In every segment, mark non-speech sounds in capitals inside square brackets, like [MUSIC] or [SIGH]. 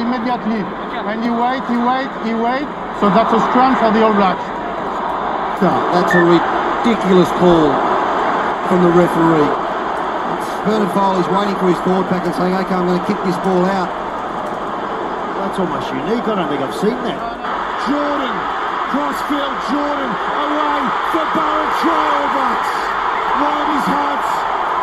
immediately. And he wait, he wait, he wait. So that's a scrum for the All Blacks. that's a ridiculous call from the referee. Bernard Foley's waiting for his forward pack and saying, okay, I'm going to kick this ball out. That's almost unique. I don't think I've seen that. Jordan, crossfield Jordan, away for Barrett Trailbacks. One of his hearts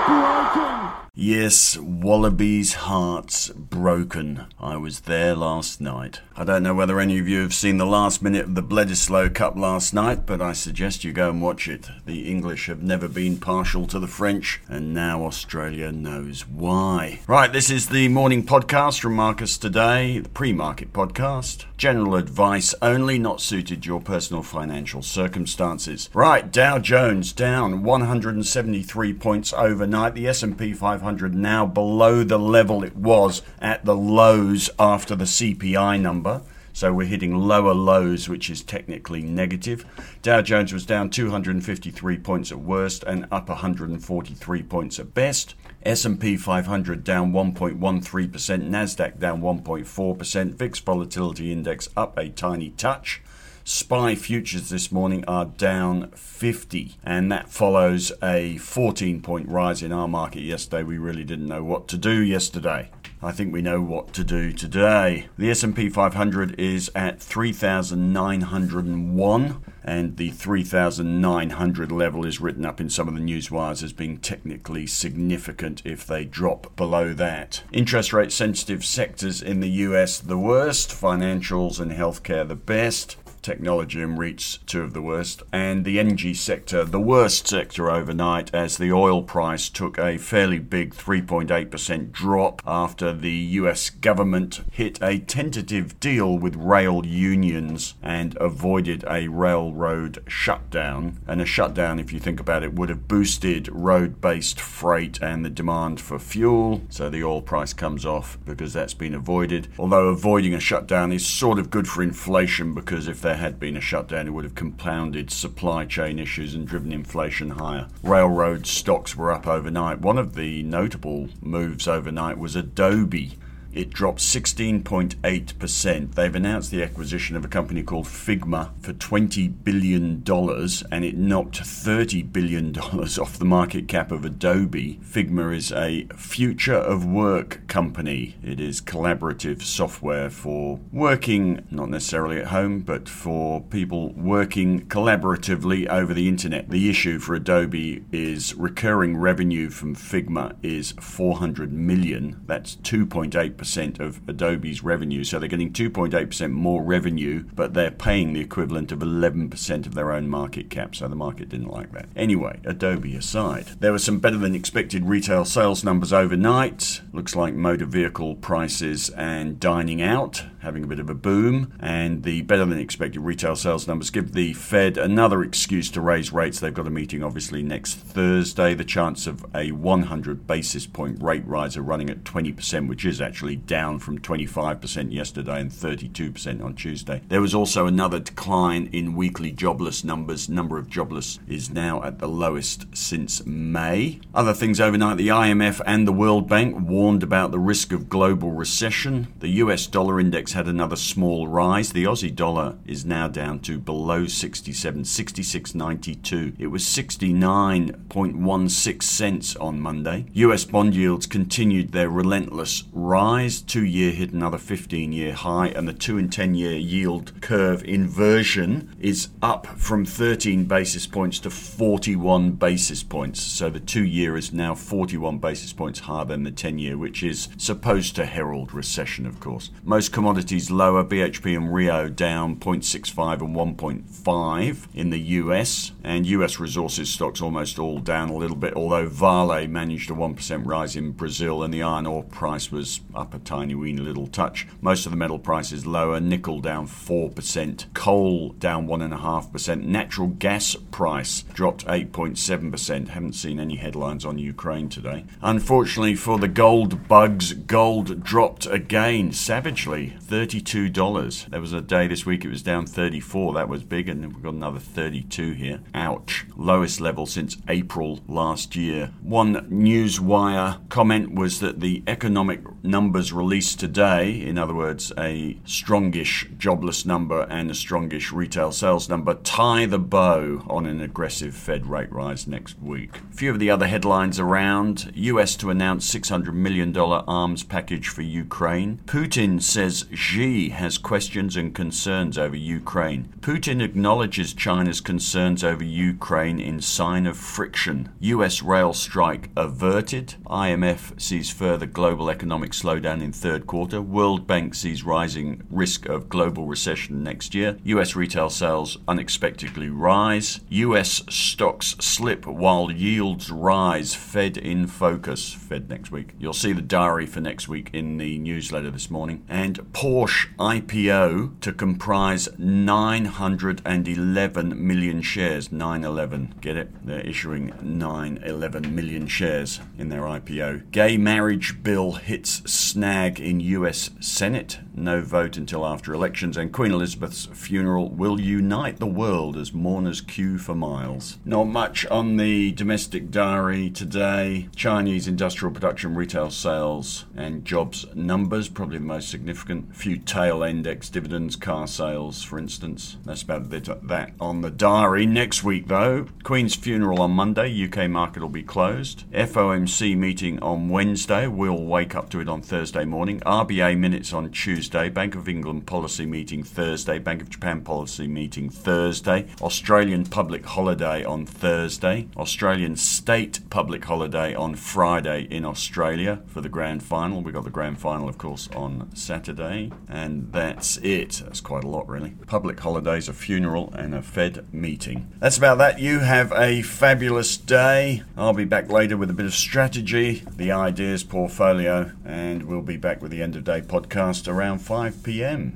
broken. Yes, Wallabies' hearts broken. I was there last night. I don't know whether any of you have seen the last minute of the Bledisloe Cup last night, but I suggest you go and watch it. The English have never been partial to the French, and now Australia knows why. Right, this is the morning podcast from Marcus Today, the pre market podcast. General advice only, not suited to your personal financial circumstances. Right, Dow Jones down 173 points overnight. The S&P 500 now below the level it was at the lows after the CPI number. So we're hitting lower lows, which is technically negative. Dow Jones was down 253 points at worst and up 143 points at best. S&P 500 down 1.13%, Nasdaq down 1.4%, VIX volatility index up a tiny touch. SPI futures this morning are down 50, and that follows a 14 point rise in our market yesterday. We really didn't know what to do yesterday. I think we know what to do today. The S&P 500 is at 3901 and the 3900 level is written up in some of the news wires as being technically significant if they drop below that. Interest rate sensitive sectors in the US the worst, financials and healthcare the best technology and REITs, two of the worst, and the energy sector, the worst sector overnight, as the oil price took a fairly big 3.8% drop after the US government hit a tentative deal with rail unions and avoided a railroad shutdown. And a shutdown, if you think about it, would have boosted road based freight and the demand for fuel. So the oil price comes off because that's been avoided. Although avoiding a shutdown is sort of good for inflation because if there there had been a shutdown, it would have compounded supply chain issues and driven inflation higher. Railroad stocks were up overnight. One of the notable moves overnight was Adobe it dropped 16.8%. They've announced the acquisition of a company called Figma for $20 billion and it knocked $30 billion [LAUGHS] off the market cap of Adobe. Figma is a future of work company. It is collaborative software for working, not necessarily at home, but for people working collaboratively over the internet. The issue for Adobe is recurring revenue from Figma is 400 million. That's 2.8% percent of Adobe's revenue. So they're getting 2.8% more revenue, but they're paying the equivalent of 11% of their own market cap. So the market didn't like that. Anyway, Adobe aside, there were some better than expected retail sales numbers overnight. Looks like motor vehicle prices and dining out having a bit of a boom, and the better than expected retail sales numbers give the Fed another excuse to raise rates. They've got a meeting obviously next Thursday. The chance of a 100 basis point rate rise are running at 20%, which is actually down from 25% yesterday and 32% on Tuesday. There was also another decline in weekly jobless numbers. Number of jobless is now at the lowest since May. Other things overnight, the IMF and the World Bank warned about the risk of global recession. The US dollar index had another small rise. The Aussie dollar is now down to below 67, 66.92. It was 69.16 cents on Monday. US bond yields continued their relentless rise. Two year hit another 15 year high, and the 2 and 10 year yield curve inversion is up from 13 basis points to 41 basis points. So the two year is now 41 basis points higher than the 10 year, which is supposed to herald recession, of course. Most commodities lower. BHP and Rio down 0.65 and 1.5 in the US, and US resources stocks almost all down a little bit. Although Vale managed a 1% rise in Brazil, and the iron ore price was up a tiny weeny little touch. Most of the metal prices lower. Nickel down 4%, coal down 1.5%. Natural gas price dropped 8.7%. Haven't seen any headlines on Ukraine today. Unfortunately for the gold bugs, gold dropped again savagely. $32. There was a day this week it was down 34. That was big, and then we've got another 32 here. Ouch. Lowest level since April last year. One Newswire comment was that the economic numbers released today, in other words, a strongish jobless number and a strongish retail sales number, tie the bow on an aggressive Fed rate rise next week. A few of the other headlines around US to announce $600 million arms package for Ukraine. Putin says Xi has questions and concerns over Ukraine. Putin acknowledges China's concerns over Ukraine in sign of friction. US rail strike averted. IMF sees further global economic slowdown in third quarter. World Bank sees rising risk of global recession next year. US retail sales unexpectedly rise. US stocks slip while yields rise. Fed in focus. Fed next week. You'll see the diary for next week in the newsletter this morning. And Porsche IPO to comprise 911 million shares. 911. Get it? They're issuing 911 million shares in their IPO. Gay marriage bill hits snag in US Senate. No vote until after elections. And Queen Elizabeth's funeral will unite the world as mourners queue for miles. Not much on the domestic diary today. Chinese industrial production, retail sales, and jobs numbers, probably the most significant. A few tail index dividends, car sales, for instance. That's about that on the diary. Next week, though, Queen's funeral on Monday. UK market will be closed. FOMC meeting on Wednesday. We'll wake up to it on Thursday morning. RBA minutes on Tuesday. Bank of England policy meeting Thursday. Bank of Japan policy meeting Thursday. Australian public holiday on Thursday. Australian state public holiday on Friday in Australia for the grand final. We got the grand final, of course, on Saturday. And that's it. That's quite a lot, really. Public holidays, a funeral, and a Fed meeting. That's about that. You have a fabulous day. I'll be back later with a bit of strategy, the ideas portfolio, and we'll be back with the end of day podcast around 5 p.m.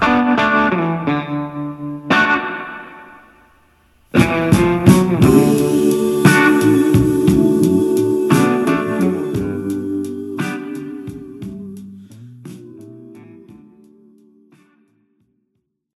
[LAUGHS]